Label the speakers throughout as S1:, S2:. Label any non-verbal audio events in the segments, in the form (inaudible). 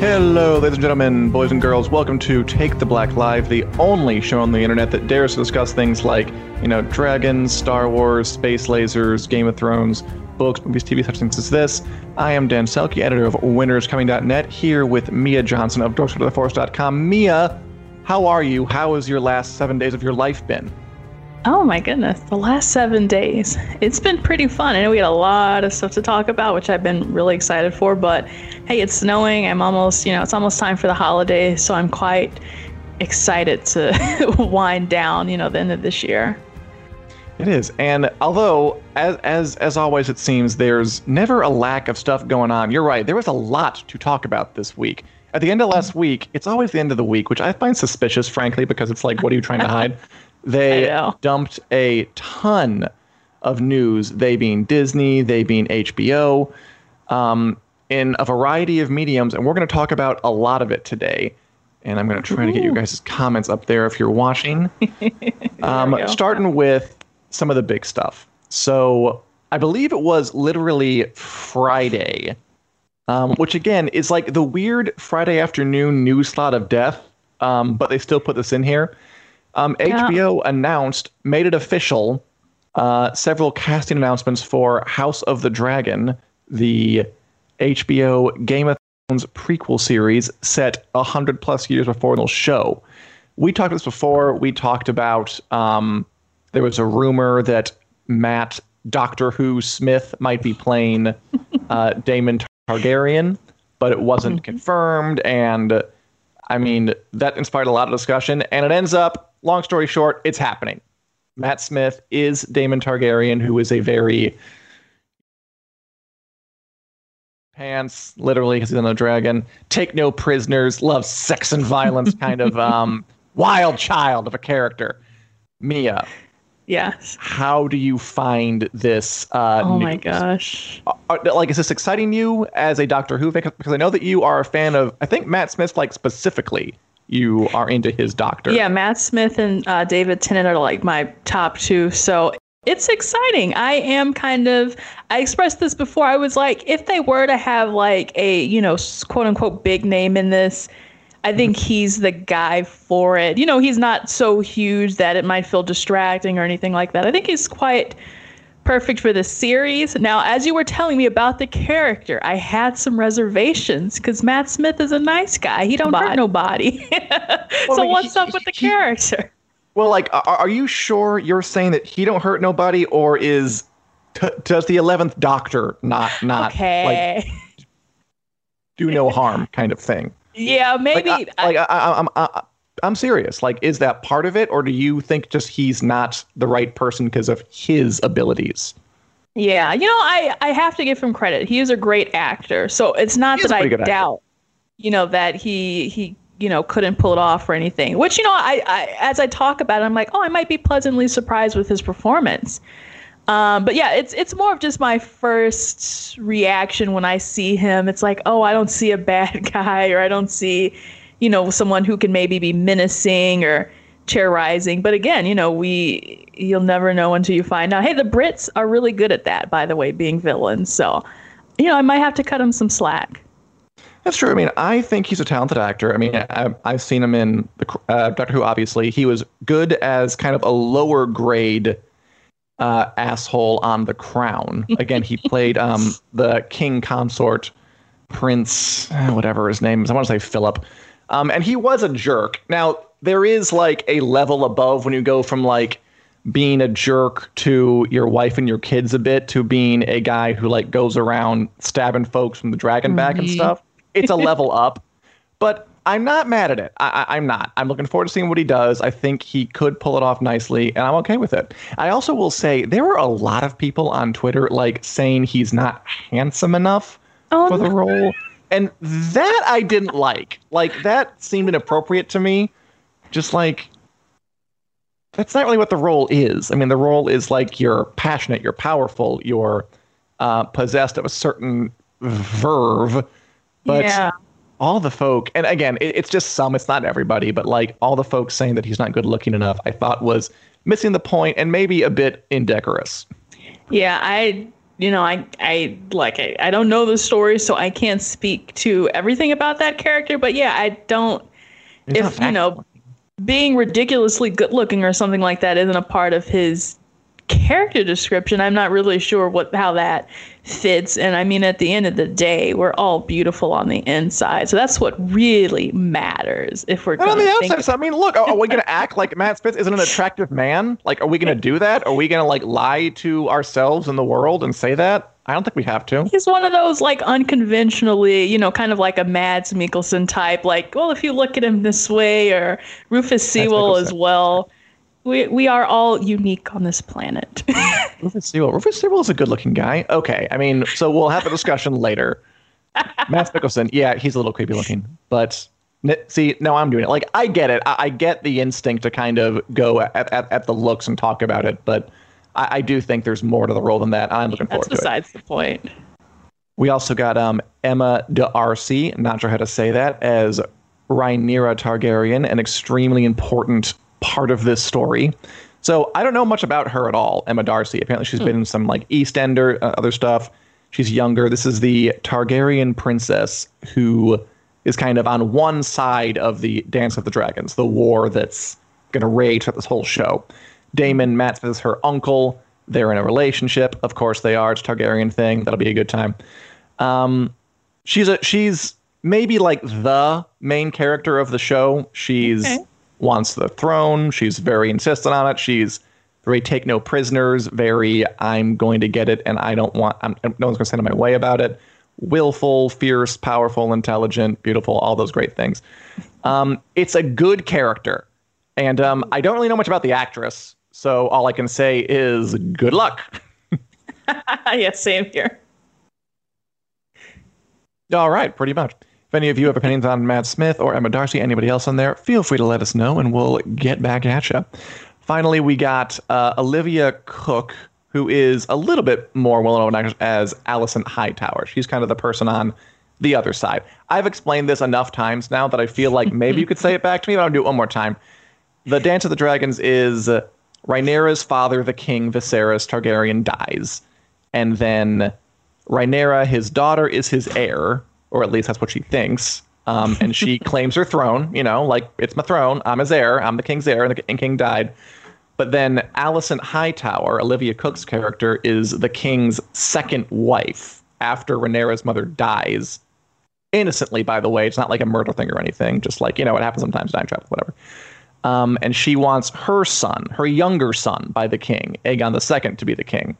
S1: Hello, ladies and gentlemen, boys and girls. Welcome to Take the Black Live, the only show on the internet that dares to discuss things like, you know, dragons, Star Wars, space lasers, Game of Thrones, books, movies, TV, such things as this. I am Dan Selcke, editor of WinterIsComing.net, here with Mia Johnson of DorkSideOfTheForce.com. Mia, how are you? How has your last seven days of your life been?
S2: Oh my goodness, the last seven days. It's been pretty fun. I know we had a lot of stuff to talk about, which I've been really excited for, but hey, it's snowing. I'm almost, you know, it's almost time for the holidays, so I'm quite excited to (laughs) wind down, you know, the end of this year.
S1: It is. And although as as as always it seems there's never a lack of stuff going on. You're right. There was a lot to talk about this week. At the end of last week, it's always the end of the week, which I find suspicious frankly because it's like what are you trying to hide? (laughs) They dumped a ton of news, they being Disney, they being HBO, um, in a variety of mediums, and we're going to talk about a lot of it today. And I'm going to try Ooh. to get you guys' comments up there if you're watching. (laughs) um, starting with some of the big stuff. So I believe it was literally Friday, um, which again is like the weird Friday afternoon news slot of death, um, but they still put this in here. Um, yeah. HBO announced, made it official, uh, several casting announcements for House of the Dragon, the HBO Game of Thrones prequel series set 100 plus years before the show. We talked about this before. We talked about um, there was a rumor that Matt Doctor Who Smith might be playing uh, (laughs) Daemon Targaryen, but it wasn't mm-hmm. confirmed. And I mean, that inspired a lot of discussion. And it ends up long story short, it's happening. Matt Smith is Daemon Targaryen, who is a very pants, literally, because he's on a dragon. Take no prisoners, loves sex and violence, (laughs) kind of um, wild child of a character. Mia.
S2: Yes.
S1: How do you find this? Uh,
S2: oh my gosh!
S1: Are, uh, uh, like, is this exciting you as a Doctor Who? fan? Because I know that you are a fan of. I think Matt Smith, like specifically, you are into his doctor.
S2: Yeah, Matt Smith and uh, David Tennant are like my top two. So it's exciting. I am kind of, I expressed this before. I was like, if they were to have like a, you know, quote unquote big name in this, I think mm-hmm. he's the guy for it. You know, he's not so huge that it might feel distracting or anything like that. I think he's quite perfect for the series. Now, as you were telling me about the character, I had some reservations because Matt Smith is a nice guy. He don't hurt nobody. (laughs) well, so what's he, up with the he, character?
S1: Well, like, are, are, you sure you're saying that he don't hurt nobody, or is t- does the eleventh Doctor not not okay. like do no harm kind of thing? (laughs)
S2: Yeah, maybe.
S1: Like, I, like I, I, I'm, I, I'm serious. Like, is that part of it, or do you think just he's not the right person because of his abilities?
S2: Yeah, you know, I I have to give him credit. He is a great actor, so it's not that I doubt, actor. you know, that he he you know couldn't pull it off or anything. Which you know, I, I as I talk about it, I'm like, oh, I might be pleasantly surprised with his performance. Um, but yeah, it's it's more of just my first reaction when I see him. It's like, oh, I don't see a (laughs) bad guy, or I don't see you know, someone who can maybe be menacing or terrorizing. But again, you know, we you'll never know until you find out. Hey, the Brits are really good at that, by the way, being villains. So, you know, I might have to cut him some slack.
S1: That's true. I mean, I think he's a talented actor. I mean, I, have seen him in the uh, Doctor Who. Obviously, he was good as kind of a lower grade uh, asshole on The Crown. (laughs) Again, he played um, the king consort, Prince, uh, whatever his name is. I want to say Philip, um, and he was a jerk. Now there is like a level above when you go from like being a jerk to your wife and your kids a bit to being a guy who like goes around stabbing folks from the dragon back mm-hmm. and stuff. It's a level (laughs) up, but I'm not mad at it. I, am not. I'm looking forward to seeing what he does. I think he could pull it off nicely, and I'm okay with it. I also will say there were a lot of people on Twitter like saying he's not handsome enough oh, for the role, and that I didn't like. Like that seemed inappropriate to me. Just like that's not really what the role is. I mean, the role is like you're passionate, you're powerful, you're uh, possessed of a certain verve, but. Yeah all the folk, and again, it, it's just some, it's not everybody, but like all the folks saying that he's not good looking enough, I thought was missing the point and maybe a bit indecorous.
S2: Yeah, I you know, I I like I, I don't know the story, so I can't speak to everything about that character. But yeah, I don't. It's if you know, being ridiculously good looking or something like that isn't a part of his character description, I'm not really sure what how that fits. And I mean, at the end of the day, we're all beautiful on the inside, so that's what really matters. If we're
S1: on the outside, so, I mean, look, are, we going to act like Matt Smith isn't an attractive man? Like, are we going to do that? Are we going to like lie to ourselves and the world and say that? I don't think we have to.
S2: He's one of those like unconventionally, you know, kind of like a Mads Mikkelsen type. Like, well, if you look at him this way, or Rufus Sewell as well we we are all unique on this planet. (laughs)
S1: Rufus Sewell. Rufus Sewell is a good-looking guy. Okay, I mean, so we'll have a discussion later. (laughs) Matt Mikkelsen, yeah, he's a little creepy looking, but see, no, I'm doing it. Like, I get it. I, I get the instinct to kind of go at, at, at, the looks and talk about it, but I, I, do think there's more to the role than that. I'm looking forward
S2: That's to it. That's besides the point.
S1: We also got um, Emma D'Arcy, not sure how to say that, as Rhaenyra Targaryen, an extremely important part of this story. So I don't know much about her at all, Emma D'Arcy. Apparently, she's hmm. been in some like EastEnder, uh, other stuff. She's younger. This is the Targaryen princess who is kind of on one side of the Dance of the Dragons, the war that's going to rage throughout this whole show. Daemon Matt is her uncle. They're in a relationship. Of course, they are. It's a Targaryen thing. That'll be a good time. Um, she's a she's maybe like the main character of the show. She's okay wants the throne. She's very insistent on it. She's very take no prisoners. Very I'm going to get it, and I don't want. I'm, no one's going to stand in my way about it. Willful, fierce, powerful, intelligent, beautiful, all those great things. Um, it's a good character, and um, I don't really know much about the actress, so all I can say is good luck. (laughs)
S2: yeah, same here.
S1: All right, pretty much. If any of you have opinions on Matt Smith or Emma D'Arcy, anybody else on there, feel free to let us know and we'll get back at you. Finally, we got uh, Olivia Cooke, who is a little bit more well known as Alicent Hightower. She's kind of the person on the other side. I've explained this enough times now that I feel like maybe you could say it back to me, but I'll do it one more time. The Dance of the Dragons is uh, Rhaenyra's father, the king, Viserys Targaryen, dies. And then Rhaenyra, his daughter, is his heir or at least that's what she thinks. Um, and she (laughs) claims her throne. You know, like it's my throne. I'm his heir. I'm the king's heir, and the king died. But then Alicent Hightower, Olivia Cooke's character, is the king's second wife after Rhaenyra's mother dies. Innocently, by the way. It's not like a murder thing or anything. Just like, you know, it happens sometimes, time travel, whatever. Um, and she wants her son, her younger son, by the king, Aegon II, to be the king.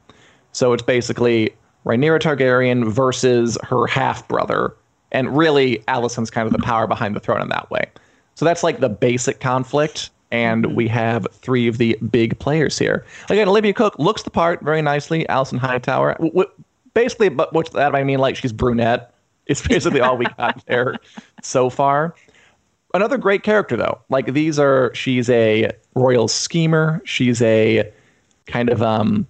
S1: So it's basically Rhaenyra Targaryen versus her half brother, and really Alicent's kind of the power behind the throne in that way. So that's like the basic conflict, and mm-hmm. we have three of the big players here. Again, Olivia Cooke looks the part very nicely. Alicent Hightower, w- w- basically, but what that I mean, like she's brunette. It's (laughs) basically all we got (laughs) there so far. Another great character though. Like these are, she's a royal schemer. She's a kind of um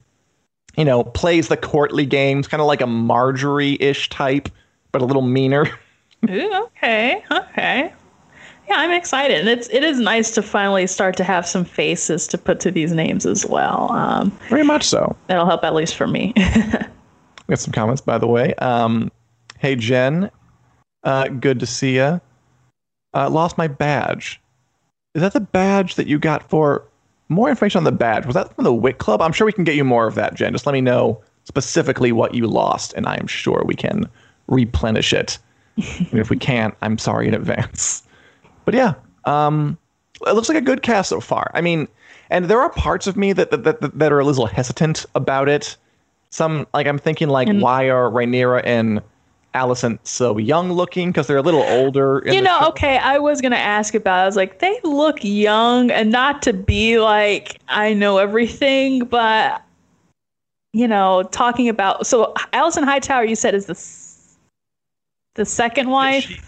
S1: you know, plays the courtly games, kind of like a Margaery ish type, but a little meaner. (laughs)
S2: Ooh, okay, okay. Yeah, I'm excited. And it's it is nice to finally start to have some faces to put to these names as well. Um,
S1: Very much so.
S2: That'll help at least for me. (laughs)
S1: we have some comments, by the way. Um, hey Jen, Uh, good to see you. Uh, lost my badge. Is that the badge that you got for more information on the badge? Was that from the Wit Club? I'm sure we can get you more of that, Jen. Just let me know specifically what you lost, and I am sure we can replenish it. and if we can't, I'm sorry in advance. But yeah, um, it looks like a good cast so far. I mean, and there are parts of me that that, that, that are a little hesitant about it. Some like I'm thinking like, and, why are Rhaenyra and Alicent so young looking? Because they're a little older.
S2: You know, show. okay, I was gonna ask about. It. I was like, they look young, and not to be like I know everything, but you know, talking about so Alicent Hightower, you said is the the second wife. She,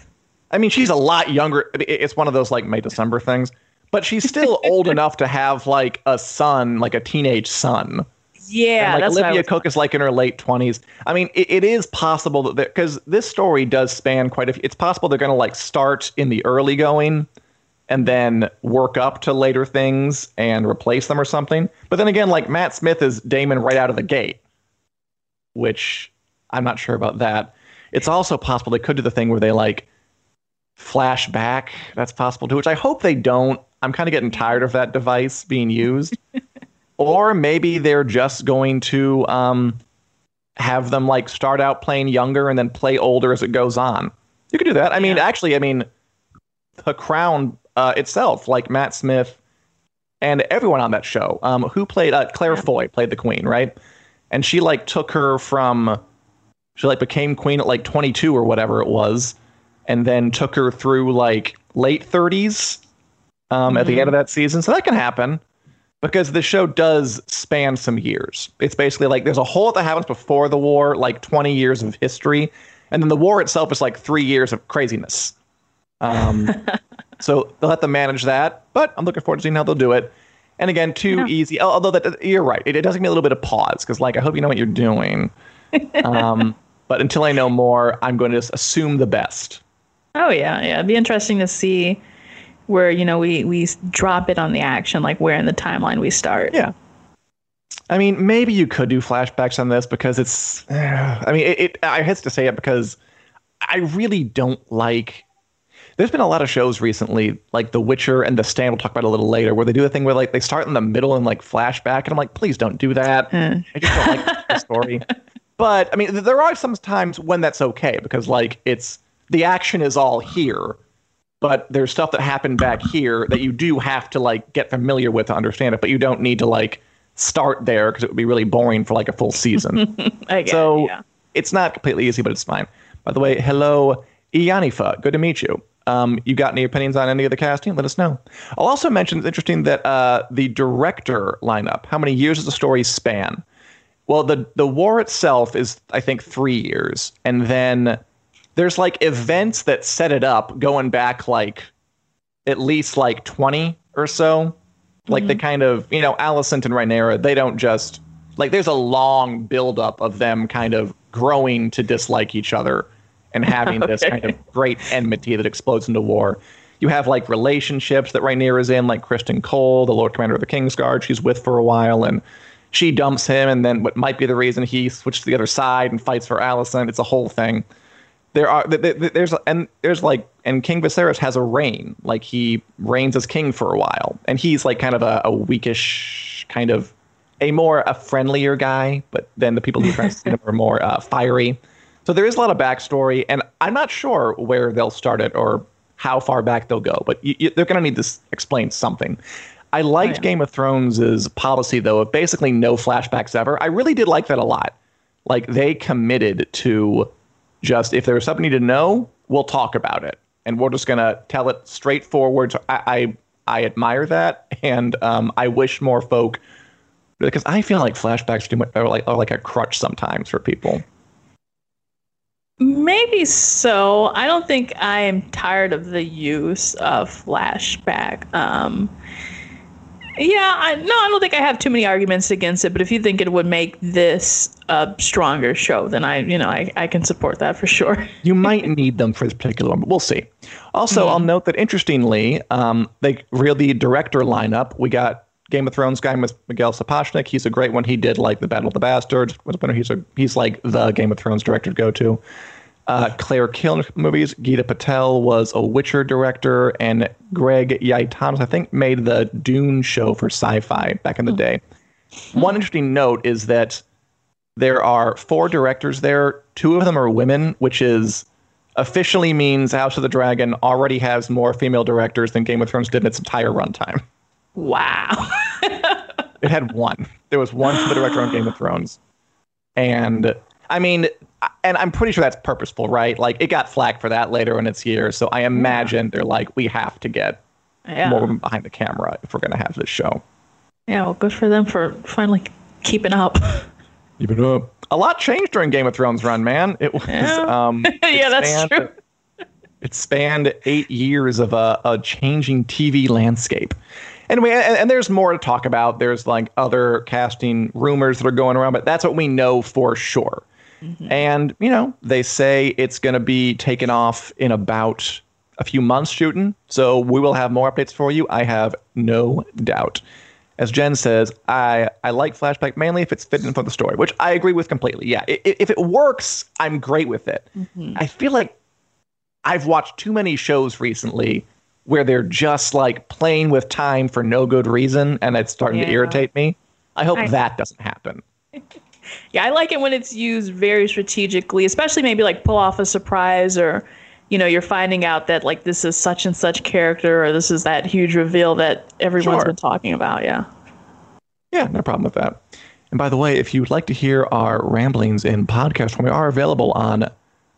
S1: I mean, she's a lot younger. It's one of those like May December things, but she's still (laughs) old enough to have like a son, like a teenage son.
S2: Yeah,
S1: and, like Olivia Cooke is like in her late twenties. I mean, it, it is possible that because this story does span quite a. few. It's possible they're going to like start in the early going, and then work up to later things and replace them or something. But then again, like Matt Smith is Daemon right out of the gate, which I'm not sure about that. It's also possible they could do the thing where they like flash back. That's possible too, which I hope they don't. I'm kind of getting tired of that device being used. (laughs) or maybe they're just going to um, have them like start out playing younger and then play older as it goes on. You could do that. I mean, actually, I mean, the Crown uh, itself, like Matt Smith and everyone on that show, um, who played uh, Claire Foy played the Queen, right? And she like took her from she like became queen at like 22 or whatever it was, and then took her through like late 30s um, mm-hmm. at the end of mm-hmm. that season. So that can happen because the show does span some years. It's basically like there's a whole lot that happens before the war, like 20 years of history, and then the war itself is like three years of craziness. Um, (laughs) so they'll have to manage that, but I'm looking forward to seeing how they'll do it. And again, too yeah. easy. Although that you're right, it, it does give me a little bit of pause because, like, I hope you know what you're doing. (laughs) Um, but until I know more, I'm going to just assume the best.
S2: Oh yeah, yeah. It'd be interesting to see where you know we we drop it on the action, like where in the timeline we start.
S1: Yeah. I mean, maybe you could do flashbacks on this because it's. (sighs) I mean, it, it. I hate to say it because I really don't like. There's been a lot of shows recently, like The Witcher and The Stand. We'll talk about a little later, where they do the thing where like they start in the middle and like flashback, and I'm like, please don't do that. Mm. I just don't like the story. (laughs) But I mean, there are some times when that's okay because like it's the action is all here, but there's stuff that happened back here that you do have to like get familiar with to understand it. But you don't need to like start there because it would be really boring for like a full season. (laughs) so yeah. it's not completely easy, but it's fine. By the way, hello, Ianifa. Good to meet you. Um, you got any opinions on any of the casting? Let us know. I'll also mention it's interesting that uh, the director lineup, how many years does the story span? Well, the the war itself is I think three years, and then there's like events that set it up going back like at least like twenty or so. Like mm-hmm. the kind of you know Alicent and Rhaenyra, they don't just like there's a long buildup of them kind of growing to dislike each other and (laughs) having okay. this kind of great enmity that explodes into war. You have like relationships that Rhaenyra is in, like Criston Cole, the Lord Commander of the Kingsguard, she's with for a while, and she dumps him, and then what might be the reason he switched to the other side and fights for Alicent. It's a whole thing. There are there's and there's like and King Viserys has a reign, like he reigns as king for a while, and he's like kind of a, a weakish kind of a more a friendlier guy, but then the people who see him are more uh, fiery. So there is a lot of backstory, and I'm not sure where they'll start it or how far back they'll go, but you, you, they're going to need to explain something. I liked oh, yeah. Game of Thrones' policy though of basically no flashbacks ever. I really did like that a lot. Like they committed to just if there was something to know, we'll talk about it, and we're just gonna tell it straightforward. So I, I I admire that, and um, I wish more folk because I feel like flashbacks do are like are like a crutch sometimes for people.
S2: Maybe so. I don't think I am tired of the use of flashback. Um, yeah, I, no, I don't think I have too many arguments against it. But if you think it would make this a stronger show, then I, you know, I, I can support that for sure. (laughs)
S1: you might need them for this particular one, but we'll see. Also, mm-hmm. I'll note that interestingly, um, they really the director lineup. We got Game of Thrones guy Miguel Sapochnik. He's a great one. He did like the Battle of the Bastards. He's a he's like the Game of Thrones director to go to. Uh, Claire Kiln movies. Geeta Patel was a Witcher director, and Greg Yaitanes, I think, made the Dune show for Sci-Fi back in the day. One interesting note is that there are four directors there. Two of them are women, which is officially means House of the Dragon already has more female directors than Game of Thrones did in its entire runtime.
S2: Wow.
S1: It had one. There was one for the director on Game of Thrones. And I mean, and I'm pretty sure that's purposeful, right? Like it got flack for that later in its year. So I imagine they're like, we have to get
S2: yeah.
S1: more women behind the camera if we're going to have this show.
S2: Yeah, well, good for them for finally keeping up. (laughs)
S1: Keep it up. A lot changed during Game of Thrones run, man. It was,
S2: Yeah.
S1: um, (laughs) it
S2: Yeah, that's true.
S1: It spanned eight years of a, a changing TV landscape. Anyway, and, and there's more to talk about. There's like other casting rumors that are going around, but that's what we know for sure. Mm-hmm. And, you know, they say it's going to be taken off in about a few months shooting. So we will have more updates for you. I have no doubt. As Jen says, I, I like flashback mainly if it's fitting for the story, which I agree with completely. Yeah, i- if it works, I'm great with it. Mm-hmm. I feel like I've watched too many shows recently where they're just like playing with time for no good reason, and it's starting to irritate me. I hope
S2: I-
S1: that doesn't happen. (laughs)
S2: Yeah, I like it when it's used very strategically, especially maybe like pull off a surprise or, you know, you're finding out that like this is such and such character or this is that huge reveal that everyone's
S1: Sure.
S2: been talking about. Yeah.
S1: Yeah, no problem with that. And by the way, if you'd like to hear our ramblings in podcast form, we are available on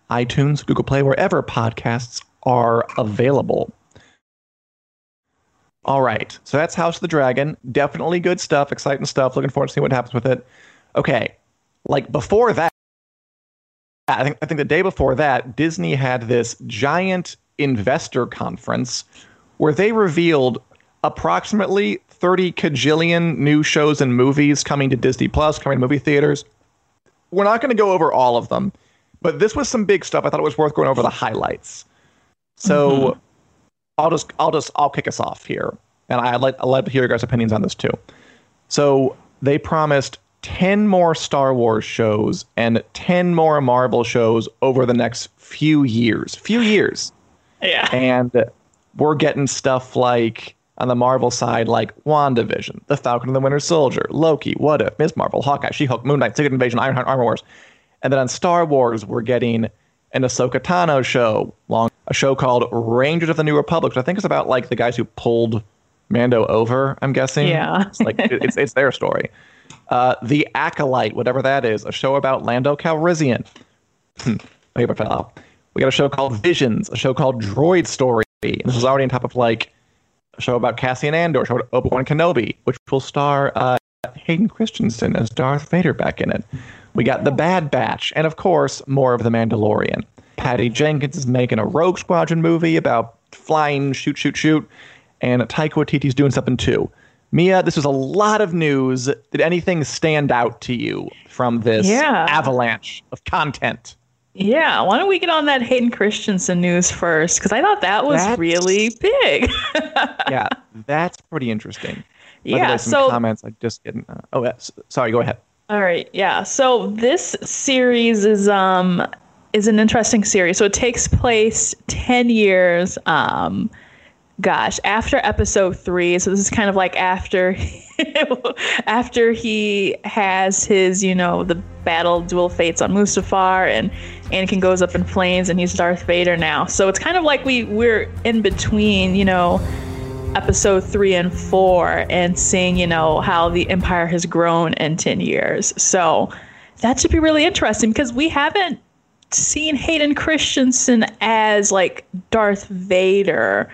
S1: iTunes, Google Play, wherever podcasts are available. All right, so that's House of the Dragon. Definitely good stuff, exciting stuff. Looking forward to seeing what happens with it. Okay, like before that, I think I think the day before that, Disney had this giant investor conference where they revealed approximately 30 cajillion new shows and movies coming to Disney Plus, coming to movie theaters. We're not going to go over all of them, but this was some big stuff. I thought it was worth going over the highlights. So mm-hmm. I'll just I'll just I'll kick us off here, and I'd like I'd like to hear your guys' opinions on this too. So they promised 10 more Star Wars shows and 10 more Marvel shows over the next few years. Few years
S2: Yeah.
S1: and we're getting stuff like on the Marvel side, like WandaVision, The Falcon and the Winter Soldier, Loki, What If, Ms. Marvel, Hawkeye, She-Hulk, Moon Knight, Secret Invasion, Ironheart, Armor Wars, and then on Star Wars, we're getting an Ahsoka Tano show, long a show called Rangers of the New Republic, which I think is about like the guys who pulled Mando over. I'm guessing.
S2: Yeah.
S1: it's like it's it's their story. Uh, the Acolyte, whatever that is, a show about Lando Calrissian. out. We got a show called Visions, a show called Droid Story. And this is already on top of like a show about Cassian Andor, a show about Obi Wan Kenobi, which will star uh, Hayden Christensen as Darth Vader back in it. We got The Bad Batch, and of course, more of The Mandalorian. Patty Jenkins is making a Rogue Squadron movie about flying, shoot, shoot, shoot, and Taika Waititi's doing something too. Mia, this was a lot of news. Did anything stand out to you from this
S2: Yeah.
S1: avalanche of content?
S2: Yeah. Why don't we get on that Hayden Christensen news first? Because I thought that was
S1: That's-
S2: really big. (laughs)
S1: yeah, that's pretty interesting. By the
S2: yeah.
S1: way, some
S2: So
S1: comments I just didn't. Uh, oh, yes. sorry. Go ahead.
S2: All right, yeah. So this series is um is an interesting series. So it takes place 10 years um gosh, after episode 3. So this is kind of like after (laughs) after he has his, you know, the battle dual fates on Mustafar and Anakin goes up in flames and he's Darth Vader now. So it's kind of like we we're in between, you know, episode three and four and seeing, you know, how the empire has grown in 10 years. So that should be really interesting because we haven't seen Hayden Christensen as like Darth Vader.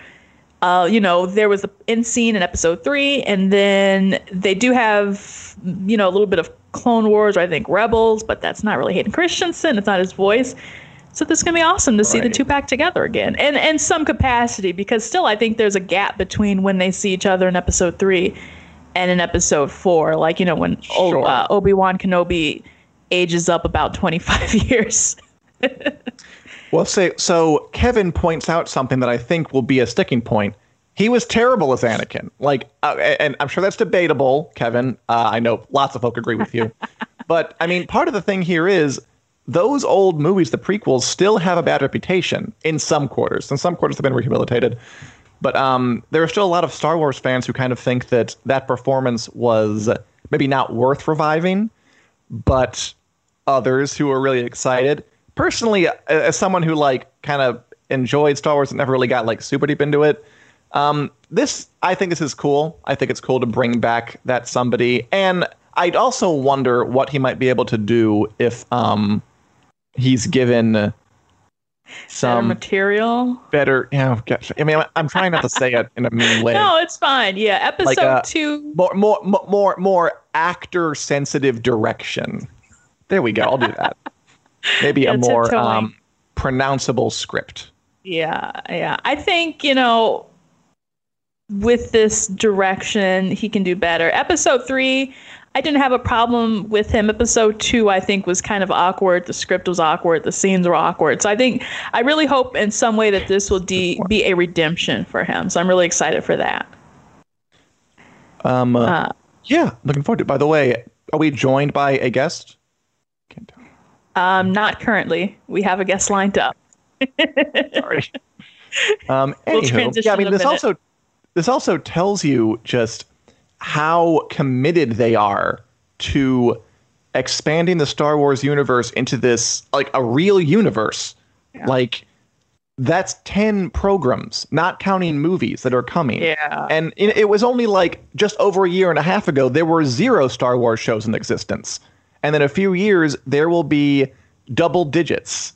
S2: Uh, you know, there was the end scene in episode three, and then they do have, you know, a little bit of Clone Wars or I think Rebels, but that's not really Hayden Christensen. It's not his voice. So this is gonna be awesome to see the two back together again, and in some capacity, because still I think there's a gap between when they see each other in episode three and in episode four. Like you know when o- uh, Obi Wan Kenobi ages up about 25 (laughs) years.
S1: Well, say so. Kevin points out something that I think will be a sticking point. He was terrible as Anakin. Like, uh, and I'm sure that's debatable, Kevin. Uh, I know lots of folk agree with you, (laughs) but I mean, part of the thing here is those old movies, the prequels, still have a bad reputation in some quarters. In some quarters, they've been rehabilitated. But um, there are still a lot of Star Wars fans who kind of think that that performance was maybe not worth reviving, but others who are really excited. Personally, as someone who like kind of enjoyed Star Wars and never really got like super deep into it, um, this I think this is cool. I think it's cool to bring back that somebody, and I'd also wonder what he might be able to do if um, he's given some
S2: better material.
S1: Better, you know, gosh, I mean, I'm trying not to say it in a mean (laughs) way.
S2: no, it's fine. Yeah, episode like, uh, two.
S1: More, more, more, more actor sensitive direction. There we go. I'll do that. (laughs) Maybe a more um, pronounceable script.
S2: Yeah, yeah. I think you know, with this direction, he can do better. Episode three. I didn't have a problem with him. Episode two, I think, was kind of awkward. The script was awkward. The scenes were awkward. So I think I really hope in some way that this will de- be a redemption for him. So I'm really excited for that.
S1: Um, uh, uh, yeah, looking forward to it. By the way, are we joined by a guest?
S2: Can't. Um, not currently. We have a guest lined up.
S1: Sorry. (laughs) Um, anywho, we'll yeah, I mean, this also this also tells you just how committed they are to expanding the Star Wars universe into this like a real universe. Yeah. Like that's 10 programs, not counting movies that are coming.
S2: Yeah.
S1: And it, it was only like just over a year and a half ago there were zero Star Wars shows in existence. And then a few years there will be double digits.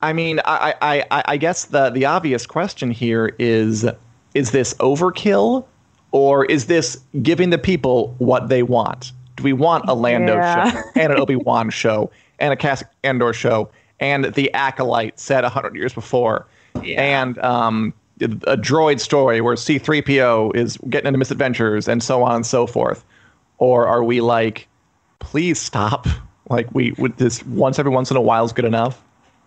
S1: I mean, I, I, I, I guess the, the obvious question here is is this overkill or is this giving the people what they want? Do we want a Lando yeah. show and an Obi Wan show and a Cass Andor show and the Acolyte set hundred years before yeah. and um, a droid story where C3PO is getting into misadventures and so on and so forth? Or are we like, please stop? Like we would this once every once in a while is good enough?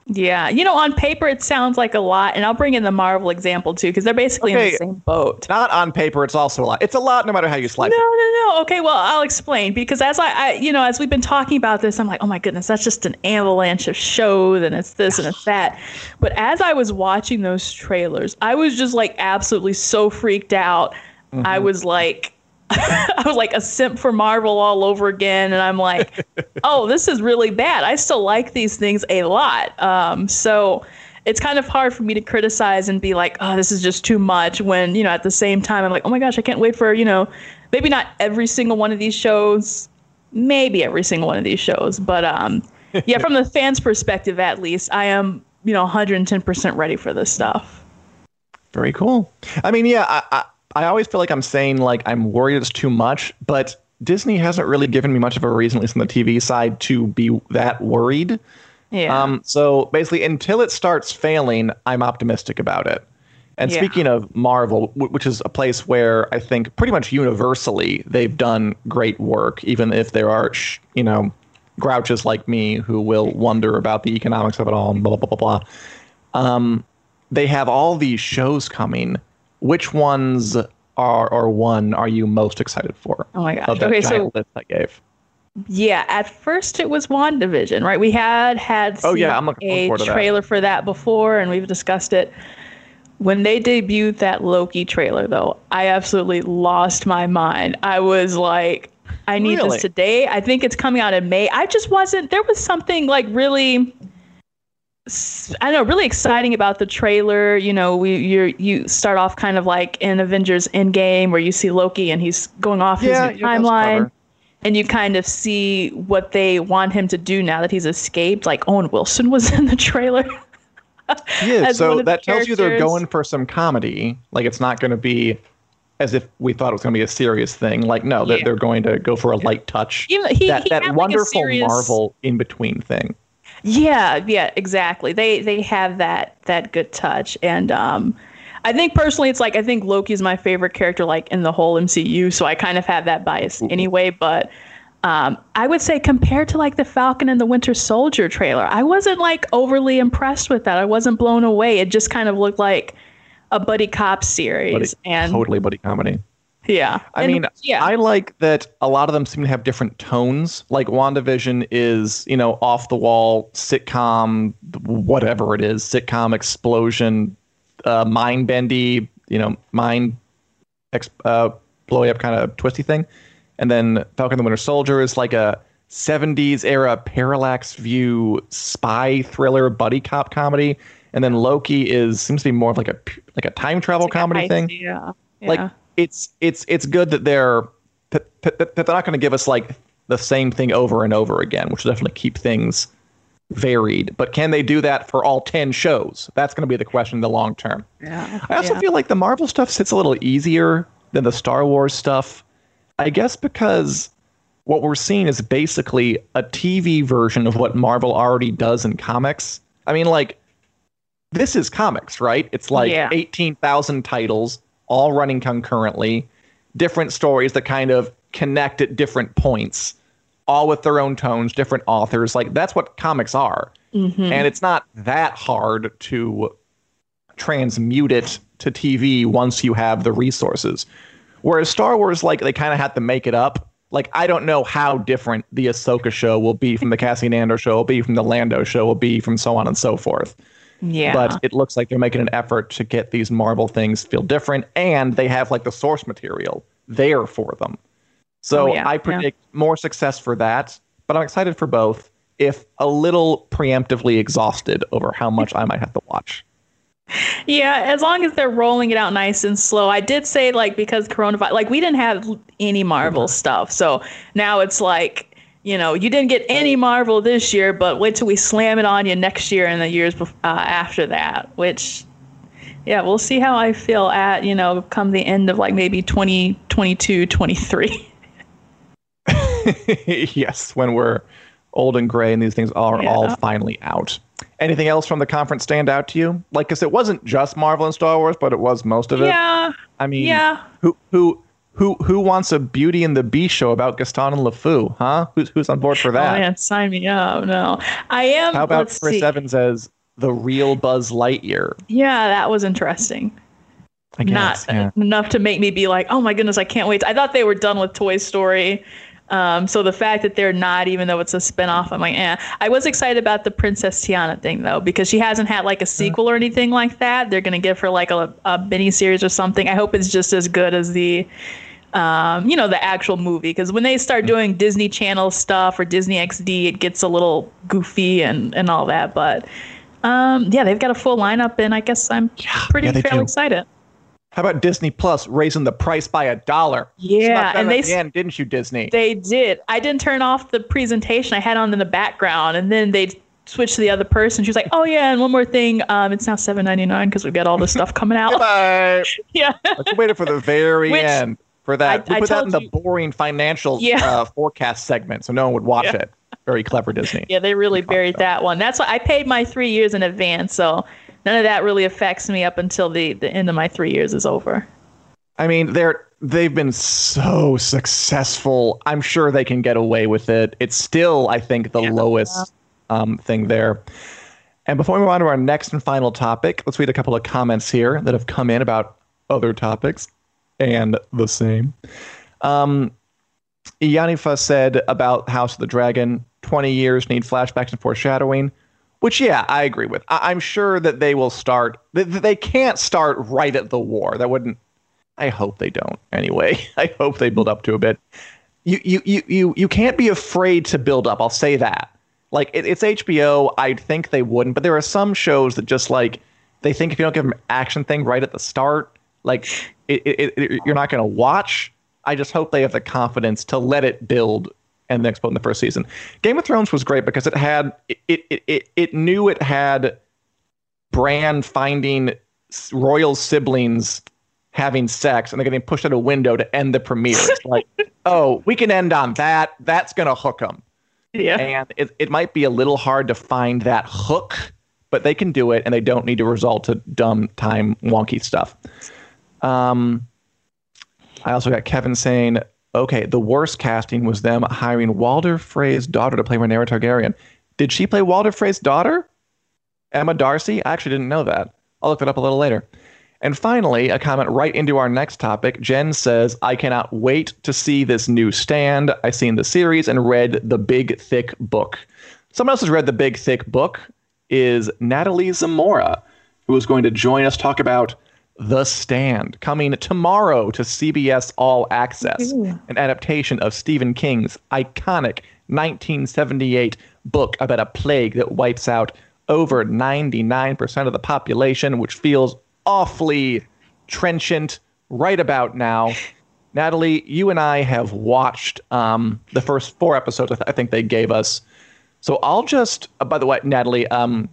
S2: Yeah, you know, on paper it sounds like a lot, and I'll bring in the Marvel example too, because they're basically okay. in the same boat.
S1: Not on paper, it's also a lot. It's a lot, no matter how you slice
S2: no,
S1: it.
S2: No, no, no. Okay, well, I'll explain because as I, I, you know, as we've been talking about this, I'm like, oh my goodness, that's just an avalanche of shows, and it's this and it's (sighs) that. But as I was watching those trailers, I was just like absolutely so freaked out. Mm-hmm. I was like, (laughs) I was like a simp for Marvel all over again, and I'm like, (laughs) oh, this is really bad. I still like these things a lot. Um, so it's kind of hard for me to criticize and be like, oh, this is just too much. When you know, at the same time, I'm like, oh my gosh, I can't wait for you know, maybe not every single one of these shows, maybe every single one of these shows, but um, (laughs) yeah, from the fans' perspective, at least, I am you know 110% ready for this stuff.
S1: Very cool. I mean, yeah, I, I I always feel like I'm saying like I'm worried it's too much, but Disney hasn't really given me much of a reason, at least on the TV side, to be that worried.
S2: Yeah.
S1: Um, so basically, until it starts failing, I'm optimistic about it. And yeah. speaking of Marvel, w- which is a place where I think pretty much universally they've done great work, even if there are, sh- you know, grouches like me who will wonder about the economics of it all and blah, blah, blah, blah, blah. Um, they have all these shows coming which ones are or one are you most excited for?
S2: Oh my gosh! okay, so
S1: list I gave.
S2: Yeah, at first it was WandaVision, right? We had had
S1: oh yeah, I'm looking
S2: a trailer
S1: that.
S2: for that before, and we've discussed it. When they debuted that Loki trailer, though, I absolutely lost my mind. I was like, I need really? this today. I think it's coming out in May. I just wasn't. There was something like really I don't know, really exciting about the trailer. You know, we you you start off kind of like in Avengers Endgame where you see Loki and he's going off yeah, his timeline, and you kind of see what they want him to do now that he's escaped. Like Owen Wilson was (laughs) in the trailer.
S1: yeah, so that tells you they're going for some comedy. Like it's not going to be as if we thought it was going to be a serious thing. Like no, yeah. they're, they're going to go for a light touch.
S2: he, that
S1: he that wonderful like serious... Marvel in between thing.
S2: Yeah, yeah, exactly. They they have that that good touch, and um, I think personally, it's like I think Loki is my favorite character, like in the whole MCU. So I kind of have that bias Ooh. anyway. But um, I would say compared to like the Falcon and the Winter Soldier trailer, I wasn't like overly impressed with that. I wasn't blown away. It just kind of looked like a buddy cop series,
S1: buddy,
S2: and
S1: totally buddy comedy.
S2: Yeah.
S1: I
S2: And-
S1: mean,
S2: yeah.
S1: I like that a lot of them seem to have different tones. Like WandaVision is, you know, off the wall sitcom, whatever it is, sitcom explosion, uh, mind bendy, you know, mind ex- uh, blowy up kind of twisty thing. And then Falcon the Winter Soldier is like a 70s era parallax view spy thriller buddy cop comedy. And then Loki is seems to be more of like a like a time travel
S2: like
S1: comedy
S2: heist,
S1: thing
S2: Yeah.
S1: like
S2: Yeah.
S1: It's it's it's good that they're that, they're not going to give us like the same thing over and over again which will definitely keep things varied but can they do that for all 10 shows that's going to be the question in the long term
S2: yeah.
S1: i also
S2: yeah.
S1: feel like the marvel stuff sits a little easier than the star wars stuff i guess because what we're seeing is basically a tv version of what marvel already does in comics i mean like this is comics right it's like
S2: Yeah.
S1: 18,000 titles all running concurrently different stories that kind of connect at different points all with their own tones different authors like that's what comics are mm-hmm. and it's not that hard to transmute it to TV once you have the resources. Whereas Star Wars, like they kind of had to make it up. Like I don't know how different the Ahsoka show will be from the Cassian Andor show, will be from the Lando show, will be from so on and so forth.
S2: Yeah.
S1: But it looks like they're making an effort to get these Marvel things feel different, and they have like the source material there for them. So
S2: Oh, yeah,
S1: I
S2: yeah.
S1: predict more success for that. But I'm excited for both. If a little preemptively exhausted over how much I might have to watch.
S2: Yeah, as long as they're rolling it out nice and slow. I did say like because coronavirus, like we didn't have any Marvel mm-hmm. stuff, so now it's like you know you didn't get any Marvel this year, but wait till we slam it on you next year and the years bef- uh, after that. Which, yeah, we'll see how I feel at you know come the end of like maybe 2022, 23. (laughs) (laughs)
S1: yes, when we're old and gray and these things are
S2: Yeah.
S1: all finally out. Anything else from the conference stand out to you? Like, because it wasn't just Marvel and Star Wars, but it was most of it.
S2: yeah,
S1: I mean,
S2: yeah.
S1: who who who who wants a Beauty and the Beast show about Gaston and LeFou? Huh? Who's who's on board for that?
S2: Oh man, sign me up. No, I am.
S1: How about Chris
S2: see.
S1: Evans as the real Buzz Lightyear?
S2: Yeah, that was interesting.
S1: I guess.
S2: not
S1: yeah.
S2: enough to make me be like, oh my goodness, I can't wait. I thought they were done with Toy Story. Um, so the fact that they're not, even though it's a spinoff, I'm like, eh. I was excited about the Princess Tiana thing though, because she hasn't had like a sequel or anything like that. They're gonna give her like a, a mini series or something. I hope it's just as good as the, um, you know, the actual movie. Because when they start doing Disney Channel stuff or Disney XD, it gets a little goofy and and all that. But um, yeah, they've got a full lineup, and I guess I'm pretty
S1: yeah,
S2: fairly
S1: do.
S2: excited.
S1: How about Disney Plus raising the price by a dollar?
S2: Yeah, and they
S1: the end, didn't you, Disney?
S2: They did. I didn't turn off the presentation. I had on in the background, and then they switched to the other person. She was like, "Oh yeah, and one more thing. Um, it's now seven ninety nine because we've got all this stuff coming out."
S1: Bye. (laughs)
S2: yeah,
S1: we waited for the very
S2: Which-
S1: end for that.
S2: I-
S1: we put that in the
S2: you-
S1: boring financial
S2: Yeah.
S1: uh, forecast segment, so no one would watch
S2: Yeah.
S1: it. Very clever, Disney.
S2: yeah, they really buried that one. That's why I paid my three years in advance, so none of that really affects me up until the the end of my three years is over.
S1: I mean, they're they've been so successful. I'm sure they can get away with it. It's still, I think, the lowest um, thing there. And before we move on to our next and final topic, let's read a couple of comments here that have come in about other topics and the same. Um, Yanifa said about House of the Dragon, 20 years need flashbacks and foreshadowing, which, yeah, I agree with. I- I'm sure that they will start, they, they can't start right at the war. That wouldn't, I hope they don't anyway. (laughs) I hope they build up to a bit. You, you, you, you, you can't be afraid to build up. I'll say that. Like, it, it's HBO. I'd think they wouldn't, but there are some shows that just like, they think if you don't give them action thing right at the start, like, it, it, it, you're not going to watch. I just hope they have the confidence to let it build and then explode in the first season. Game of Thrones was great because it had it it it, it knew it had Bran finding royal siblings having sex and they're getting pushed out a window to end the premiere. It's like, (laughs) oh, we can end on that. That's gonna hook them.
S2: Yeah,
S1: And it, it might be a little hard to find that hook, but they can do it and they don't need to resort to dumb time wonky stuff. Um, I also got Kevin saying, okay, the worst casting was them hiring Walder Frey's daughter to play Rhaenyra Targaryen. Did she play Walder Frey's daughter? Emma D'Arcy? I actually didn't know that. I'll look that up a little later. And finally, a comment right into our next topic. Jen says, I cannot wait to see this new stand. I seen the series and read the big thick book. Someone else has read the big thick book is Natalie Zamora, who is going to join us talk about The Stand, coming tomorrow to CBS All Access, an adaptation of Stephen King's iconic 1978 book about a plague that wipes out over 99% of the population, which feels awfully trenchant right about now. Natalie, you and I have watched um, the first four episodes. I, th- I, think they gave us. So I'll just. Uh, by the way, Natalie, um,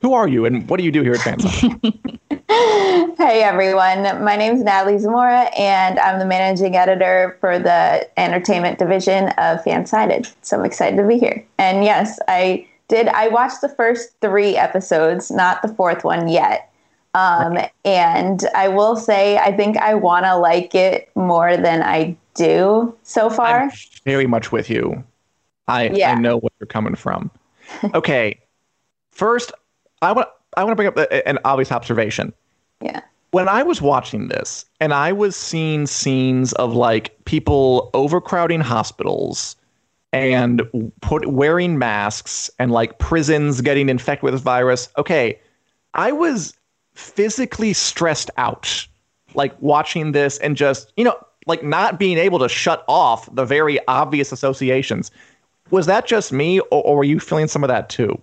S1: who are you and what do you do here at Fansided? (laughs) (laughs)
S3: hey everyone, my name is Natalie Zamora, and I'm the managing editor for the entertainment division of Fansided. So I'm excited to be here. And yes, I did. I watched the first three episodes, not the fourth one yet. Um, and I will say, I think I want to like it more than I do so far. I'm
S1: very much with you. I yeah. I know where you're coming from. Okay, (laughs) first, I want I want to bring up an obvious observation.
S3: Yeah.
S1: When I was watching this, and I was seeing scenes of like people overcrowding hospitals and put wearing masks and like prisons getting infected with this virus. Okay, I was physically stressed out like watching this and just you know like not being able to shut off the very obvious associations was that just me or, or were you feeling some of that too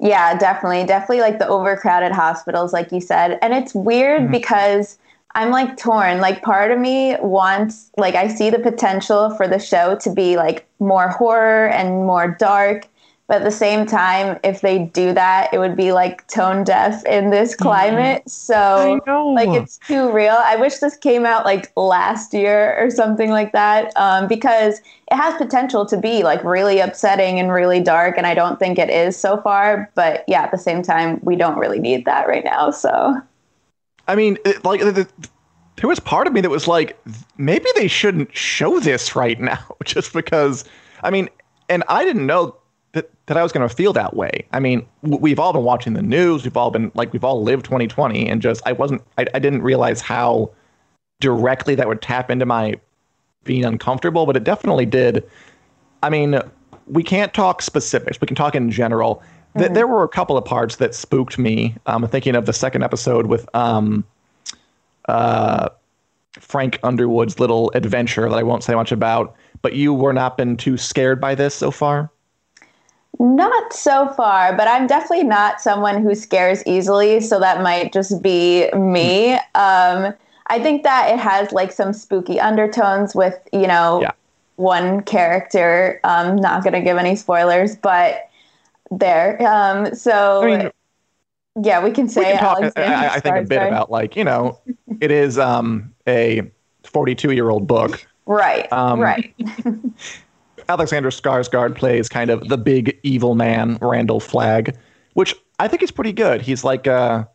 S3: yeah definitely. Definitely like the overcrowded hospitals like you said. And it's weird mm-hmm. because i'm like torn. Like part of me wants like i see the potential for the show to be like more horror and more dark but at the same time, if they do that, it would be like tone deaf in this climate. So, like, it's too real. I wish this came out like last year or something like that um, because it has potential to be like really upsetting and really dark. And I don't think it is so far. But yeah, at the same time, we don't really need that right now. So,
S1: I mean, it, like, the, there was part of me that was like, maybe they shouldn't show this right (laughs) now just because, I mean, and I didn't know that, that I was going to feel that way. I mean, we've all been watching the news. We've all been like, we've all lived 2020 and just, I wasn't, I, I didn't realize how directly that would tap into my being uncomfortable, but it definitely did. I mean, we can't talk specifics. We can talk in general. Mm-hmm. there were a couple of parts that spooked me. I'm um, thinking of the second episode with um, uh, Frank Underwood's little adventure that I won't say much about. But you were not been too scared by this so far.
S3: Not so far, but I'm definitely not someone who scares easily. So that might just be me. Um, I think that it has like some spooky undertones with, you know, yeah. one character. I'm um, not going to give any spoilers, but there. Um, so, I mean, yeah, we can say we can
S1: talk, I, I, think a bit about like, you know, (laughs) it is um, a 42 year old book.
S3: Right. Um, right. (laughs)
S1: Alexander Skarsgård plays kind of the big evil man, Randall Flagg, which I think is pretty good. He's like a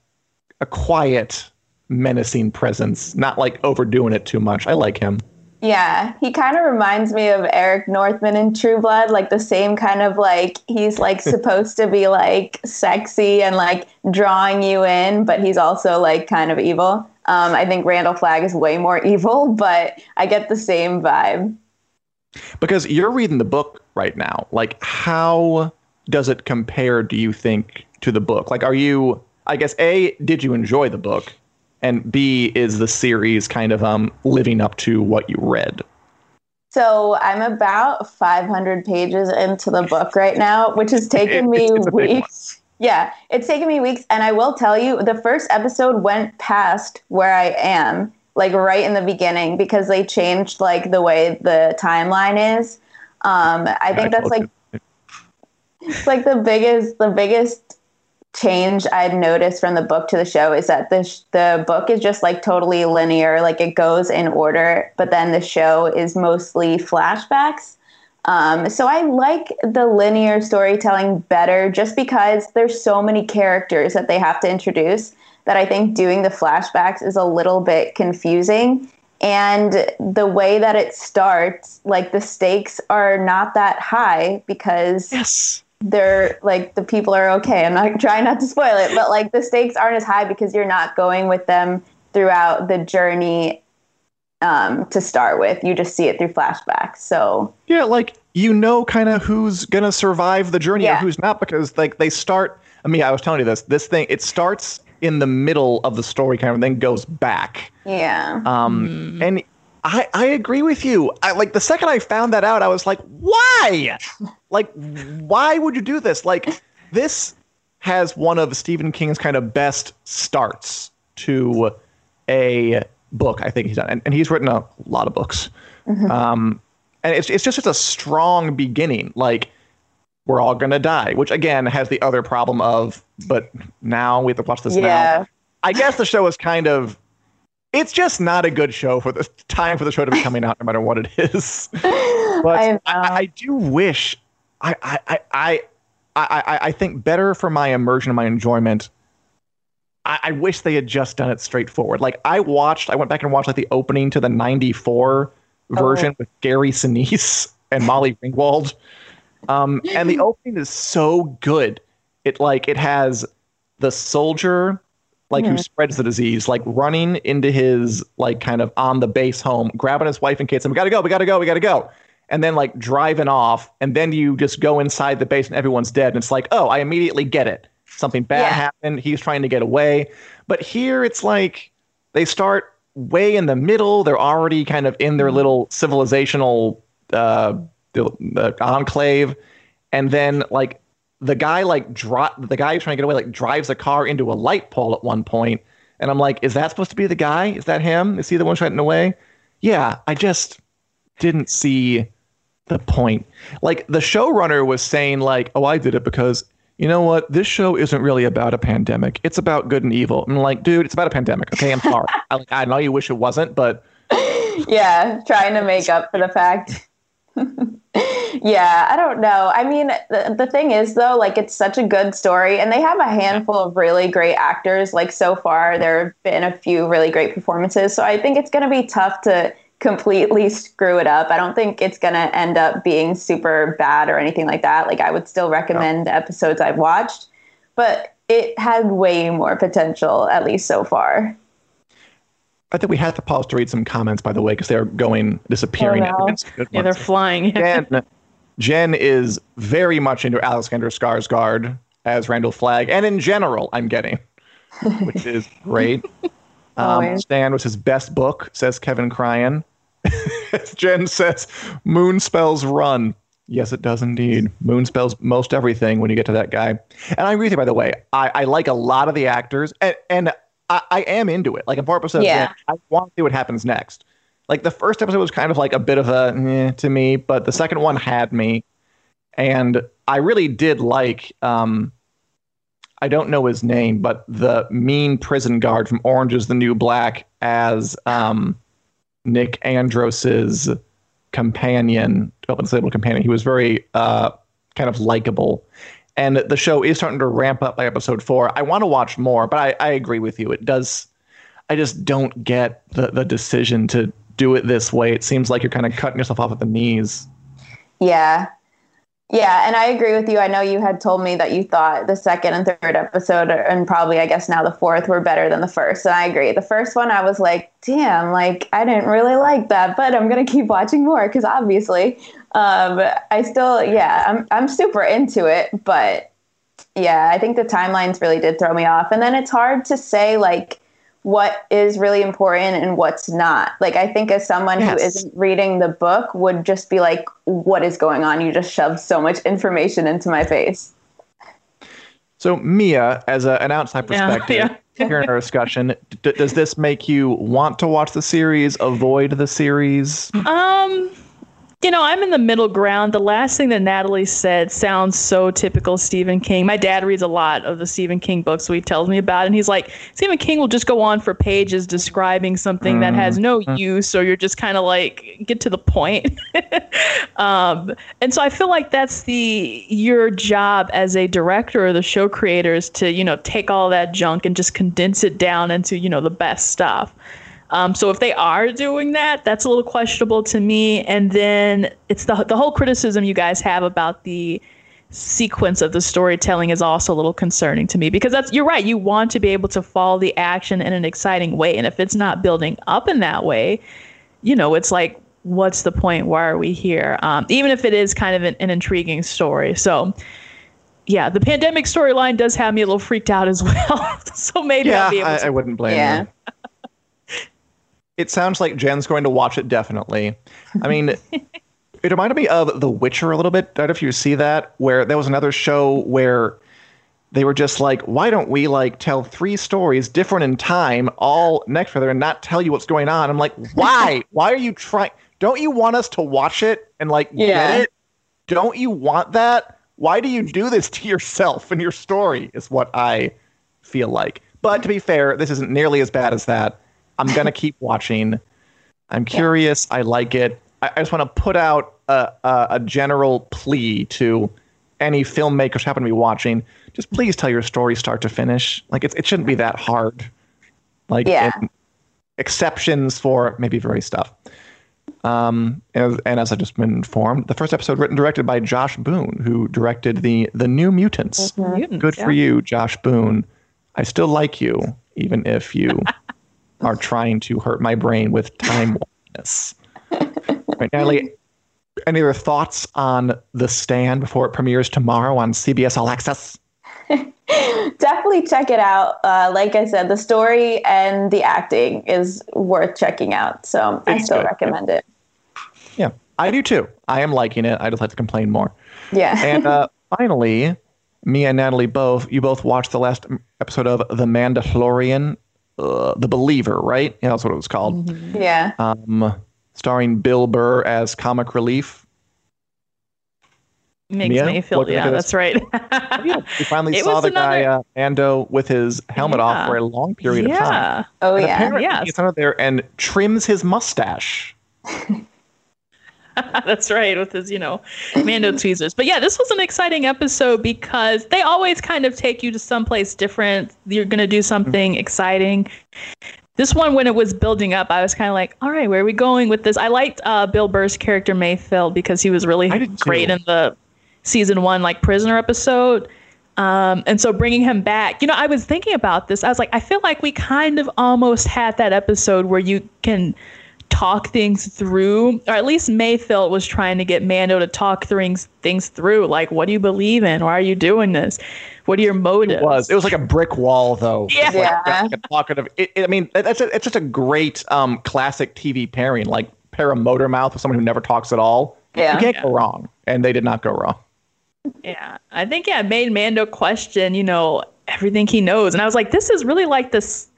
S1: a quiet, menacing presence, not like overdoing it too much. I like him.
S3: Yeah, he kind of reminds me of Eric Northman in True Blood, like the same kind of like he's like (laughs) supposed to be like sexy and like drawing you in, but he's also like kind of evil. Um, I think Randall Flagg is way more (laughs) evil, but I get the same vibe.
S1: Because you're reading the book right now. Like, how does it compare, do you think, to the book? Like, are you, I guess, A, did you enjoy the book? And B, is the series kind of um, living up to what you read?
S3: So I'm about 500 pages into the book right now, which has taken me weeks. Yeah, it's taken me weeks. And I will tell you, the first episode went past where I am like right in the beginning because they changed like the way the timeline is. Um, I think that's like it's (laughs) like the biggest the biggest change I'd noticed from the book to the show is that the sh- the book is just like totally linear, like it goes in order, but then the show is mostly flashbacks. Um, so I like the linear storytelling better just because there's so many characters that they have to introduce that I think doing the flashbacks is a little bit confusing. And the way that it starts, like the stakes are not that high because
S1: yes.
S3: they're like the people are okay. I'm not (laughs) trying not to spoil it, but like the stakes aren't as high because you're not going with them throughout the journey um, to start with. You just see it through flashbacks. So
S1: yeah, like you know, kind of who's gonna survive the journey yeah. and who's not because like they start. I mean, I was telling you this. This thing it starts in the middle of the story, kind of, and then goes back.
S3: Yeah.
S1: Um, mm. and I, I agree with you. I like the second I found that out, I was like, why? like, why would you do this? Like, this has one of Stephen King's kind of best starts to a book. I think he's done, and, and he's written a lot of books. Mm-hmm. Um, and it's it's just it's a strong beginning. Like, we're all gonna die, which again has the other problem of, but now we have to watch this yeah. now. I guess the show is kind of it's just not a good show for the time for the show to be (laughs) coming out, no matter what it is. (laughs) But I, I, I, do wish I I, I I I think better for my immersion and my enjoyment. I, I wish they had just done it straightforward. Like I watched, I went back and watched like the opening to the '94 version oh. with Gary Sinise and Molly Ringwald. Um, and the (laughs) opening is so good. It like it has the soldier like mm-hmm. who spreads the disease, like running into his like kind of on the base home, grabbing his wife and kids, and we gotta go, we gotta go, we gotta go. And then like driving off, and then you just go inside the base and everyone's dead. And it's like, oh, I immediately get it. Something bad yeah. happened. He's trying to get away. But here it's like they start way in the middle. They're already kind of in their mm-hmm. little civilizational uh, enclave. And then like the guy like drop the guy trying to get away like drives a car into a light pole at one point. And i'm like is that supposed to be the guy? Is that him? Is he the one trying to get away? Yeah i just didn't see the point. Like the showrunner was saying like oh i did it because you know what? This show isn't really about a pandemic. It's about good and evil. I'm like dude it's about a pandemic okay? I'm sorry. (laughs) I, I know you wish it wasn't but
S3: yeah trying to make up for the fact (laughs) yeah, I don't know. I mean, the, the thing is, though, like, it's such a good story, and they have a handful of really great actors. Like, so far, there have been a few really great performances. So I think it's going to be tough to completely screw it up. I don't think it's going to end up being super bad or anything like that. Like, I would still recommend the episodes I've watched, but it had way more potential, at least so far.
S1: I think we have to pause to read some comments, by the way, because they're going disappearing.
S2: Oh, no. Yeah, they're flying. (laughs)
S1: Jen, Jen is very much into Alexander Skarsgård as Randall Flagg, and in general, I'm getting, which (laughs) is great. (laughs) Um, Stand was his best book, says Kevin Cryan. Jen says, Moon spells run. Yes, it does indeed. Moon spells most everything when you get to that guy. And I agree with you, by the way. I, I like a lot of the actors, and, and I, I am into it. Like in four episodes, yeah. In, I want to see what happens next. Like the first episode was kind of like a bit of a eh, to me, but the second one had me, and I really did like. Um, I don't know his name, but the mean prison guard from Orange Is the New Black as um, Nick Andros's companion, open disabled companion. He was very uh, kind of likable and the show is starting to ramp up by episode four. I want to watch more, but I, I agree with you. It does. I just don't get the the decision to do it this way. It seems like you're kind of cutting yourself off at the knees.
S3: Yeah. Yeah, and I agree with you. I know you had told me that you thought the second and third episode, and probably I guess now the fourth, were better than the first. And I agree. The first one, I was like, damn, like I didn't really like that, but I'm gonna keep watching more because obviously um, I still, yeah, I'm I'm super into it, but yeah, I think the timelines really did throw me off, and then it's hard to say like what is really important and what's not. Like I think as someone yes. who isn't reading the book would just be like, what is going on? You just shoved so much information into my face.
S1: So Mia, as a, an outside perspective, yeah, yeah. here in our discussion, (laughs) d- does this make you want to watch the series? Avoid the series?
S2: Um you know, I'm in the middle ground. The last thing that Natalie said sounds so typical Stephen King. My dad reads a lot of the Stephen King books, so he tells me about it. And he's like, Stephen King will just go on for pages describing something that has no mm-hmm. use, so you're just kind of like, get to the point. (laughs) um, and so I feel like that's the your job as a director or the show creator is to, you know, take all that junk and just condense it down into, you know, the best stuff. Um, so if they are doing that, that's a little questionable to me. And then it's the the whole criticism you guys have about the sequence of the storytelling is also a little concerning to me because that's you're right. You want to be able to follow the action in an exciting way. And if it's not building up in that way you know it's like what's the point? Why are we here? Um, even if it is kind of an, an intriguing story. So yeah the pandemic storyline does have me a little freaked out as (laughs) well. So maybe
S1: yeah
S2: I'll be able
S1: I,
S2: to
S1: I wouldn't blame
S3: Yeah.
S1: you it sounds like jen's going to watch it definitely. I mean (laughs) it reminded me of the witcher a little bit. I don't know if you see that where there was another show where they were just like why don't we like tell three stories different in time all next to each other and not tell you what's going on? I'm like why? (laughs) Why are you trying don't you want us to watch it and like
S3: Yeah.
S1: get it? Don't you want that? Why do you do this to yourself and your story? is what i feel like. But to be fair this isn't nearly as bad as that i'm gonna (laughs) keep watching. I'm curious. I like it. I, I just want to put out a, a, a general plea to any filmmakers who happen to be watching. Just please tell your story start to finish. Like it's, it shouldn't be that hard. Like
S3: Yeah.
S1: and exceptions for maybe very stuff. Um, and, and as I've just been informed, the first episode written directed by Josh Boone, who directed the the New Mutants.
S2: Mutants,
S1: Good for you, Josh Boone. I still like you, even if you (laughs) are trying to hurt my brain with time (laughs) right, Natalie, any other thoughts on The Stand before it premieres tomorrow on CBS All Access? (laughs)
S3: Definitely check it out. Uh, like I said, the story and the acting is worth checking out. So I still
S1: good.
S3: recommend it.
S1: Yeah, I do too. I am liking it. I just like to complain more.
S3: Yeah.
S1: And uh, (laughs) finally, me and Natalie both, you both watched the last episode of The Mandalorian, uh, The Believer, right? Yeah, that's what it was called.
S3: yeah.
S1: Um, starring Bill Burr as comic relief.
S2: makes
S1: Mia,
S2: me feel
S1: what do you
S2: yeah that's right (laughs)
S1: Yeah, we finally (laughs)
S2: It
S1: saw
S2: was
S1: the guy
S2: another-
S1: uh, Mando with his helmet off for a long period of time.
S3: Oh,
S1: And
S3: yeah.
S1: apparently
S2: Yes.
S1: he gets under there and trims his mustache. (laughs) (laughs)
S2: That's right, with his, you know, Mando tweezers. But yeah, this was an exciting episode because they always kind of take you to someplace different. You're going to do something exciting. This one, when it was building up, I was kind of like, all right, where are we going with this? I liked uh, Bill Burr's character, Mayfield, because he was really
S1: did too.
S2: great in the season one, like, prisoner episode. Um, and so bringing him back, you know, I was thinking about this. I was like, I feel like we kind of almost had that episode where you can talk things through, or at least Mayfield was trying to get Mando to talk things things through. Like, what do you believe in? Why are you doing this? What are your motives?
S1: It was. It was like a brick wall, though.
S2: Yeah.
S1: It was like, like a talkative. It, it- I mean, that's a, it's just a great um, classic TV pairing. Like pair a motor mouth with someone who never talks at all.
S3: Yeah.
S1: You can't go wrong, and they did not go wrong.
S2: Yeah, I think yeah, it made Mando question, you know, everything he knows, and I was like, this is really like this.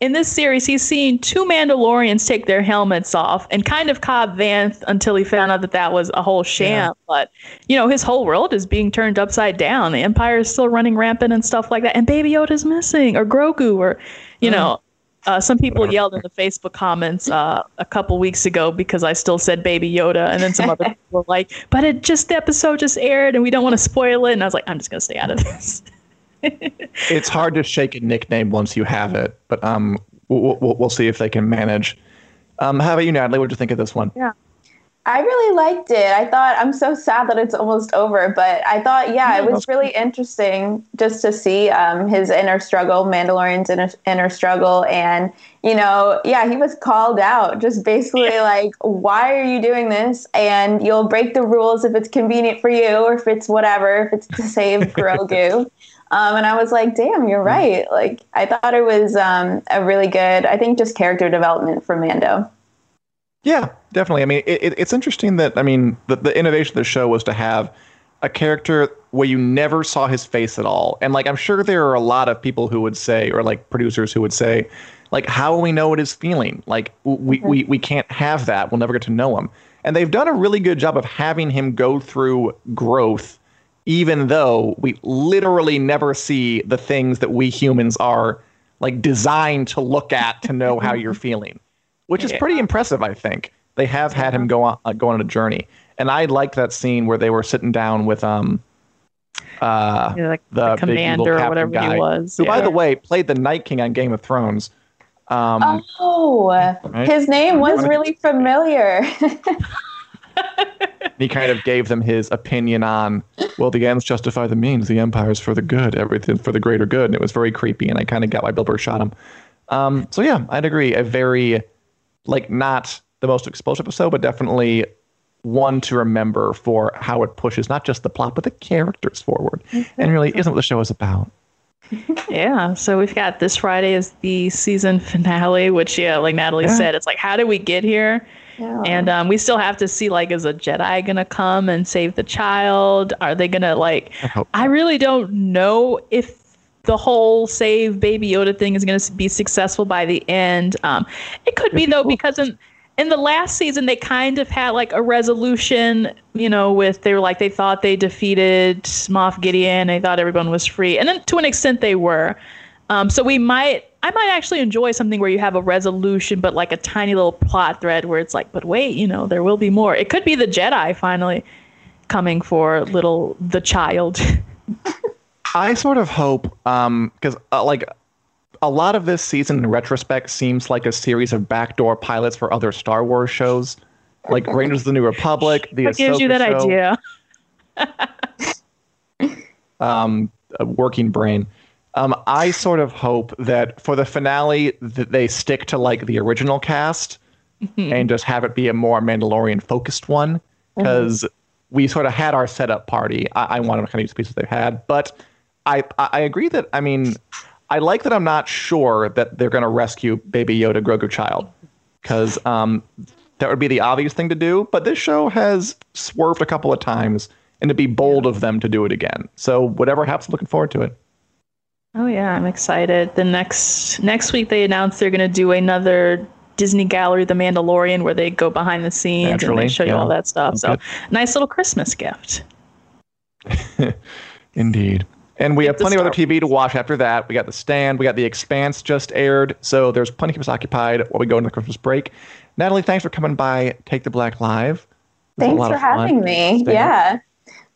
S2: In this series, he's seen two Mandalorians take their helmets off and kind of Cobb Vanth until he found out that that was a whole sham. But you know, his whole world is being turned upside down. The Empire is still running rampant and stuff like that. And Baby Yoda's missing, or Grogu, or you know, uh, some people yelled in the Facebook comments uh, a couple weeks ago because I still said Baby Yoda, and then some other (laughs) people were like, "But it just the episode just aired, and we don't want to spoil it." And I was like, "I'm just gonna stay out of this." (laughs)
S1: It's hard to shake a nickname once you have it, but um, we'll, we'll, we'll see if they can manage. Um, how about you, Natalie? What did you think of this one? Yeah.
S3: I really liked it. I thought I'm so sad that it's almost over, but I thought, yeah, it was really interesting just to see um, his inner struggle, Mandalorian's inner, inner struggle, and you know, yeah, he was called out, just basically like, why are you doing this? And you'll break the rules if it's convenient for you, or if it's whatever, if it's to save Grogu. (laughs) Um, and I was like, damn, you're right. Like, I thought it was um, a really good, I think, just character development for Mando.
S1: Yeah, definitely. I mean, it, it, it's interesting that I mean the, the innovation of the show was to have a character where you never saw his face at all, and like I'm sure there are a lot of people who would say, or like producers who would say, like, how will we know what he's feeling? Like we we we can't have that. We'll never get to know him. And they've done a really good job of having him go through growth, even though we literally never see the things that we humans are like designed to look at to know how you're (laughs) feeling which is pretty impressive. I think they have had him go on uh, go on a journey, and I liked that scene where they were sitting down with um uh
S2: You know, like
S1: the,
S2: the
S1: big
S2: commander or whatever
S1: guy,
S2: he was.
S1: who by the way played the Night King on Game of Thrones. Um,
S3: Oh,
S1: Right?
S3: his name was really familiar. (laughs) (laughs)
S1: he kind of gave them his opinion on, well, the ends justify the means, the empire's for the good, everything for the greater good. And it was very creepy, and I kind of got why Bill Burr shot him. Um, so yeah, I'd agree. A very, like, not the most explosive episode, but definitely one to remember for how it pushes not just the plot, but the characters forward. And really isn't what the show is about.
S2: Yeah, so we've got this Friday is the season finale, which yeah, like Natalie
S1: Yeah.
S2: said, it's like how did we get here?
S3: Yeah.
S2: And um, we still have to see like is a Jedi gonna come and save the child? Are they gonna like?
S1: I.
S2: I really don't know if the whole save Baby Yoda thing is gonna be successful by the end. Um, it could be though because in in the last season they kind of had like a resolution, you know, with they were like they thought they defeated Moff Gideon, they thought everyone was free, and then to an extent they were. Um, so we might, I might actually enjoy something where you have a resolution, but like a tiny little plot thread where it's like, but wait, you know, there will be more. It could be the Jedi finally coming for little the child. (laughs)
S1: I sort of hope, um, because uh, like a lot of this season in retrospect seems like a series of backdoor pilots for other Star Wars shows, like Rangers of the New Republic, the
S2: what gives you that
S1: show,
S2: idea? (laughs)
S1: um, a working brain. Um, I sort of hope that for the finale that they stick to like the original cast and just have it be a more Mandalorian focused one because we sort of had our setup party. I, I want to kind of use the pieces they had, but I I agree that I mean I like that I'm not sure that they're going to rescue Baby Yoda Grogu child because um, that would be the obvious thing to do. But this show has swerved a couple of times, and to be bold of them to do it again. So whatever happens, I'm looking forward to it.
S2: Oh yeah, I'm excited. The next next week they announced they're gonna do another Disney Gallery, The Mandalorian, where they go behind the scenes and
S1: Naturally,
S2: they show you all that stuff. So
S1: Good.
S2: nice little Christmas gift. (laughs)
S1: Indeed. And we
S2: Get
S1: have plenty of other TV to watch after that. We got The Stand, we got The Expanse just aired, so there's plenty to keep us occupied while we go into the Christmas break. Natalie, thanks for coming by Take the Black Live. It was a
S3: Thanks for having me.
S1: Stand.
S3: Yeah.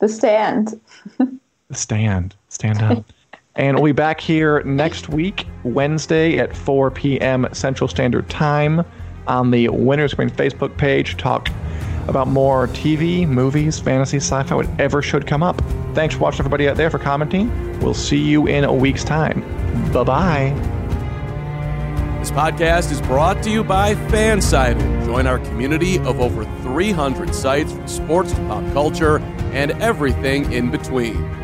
S3: The stand. (laughs)
S1: The Stand. Stand up. And we'll be back here next week, Wednesday at 4 p.m. Central Standard Time on the Winter Is Coming Facebook page. Talk about more TV, movies, fantasy, sci-fi, whatever should come up. Thanks for watching, everybody out there, for commenting. We'll see you in a week's time. Bye-bye.
S4: This podcast is brought to you by Fansided. Join our community of over 300 sites from sports to pop culture and everything in between.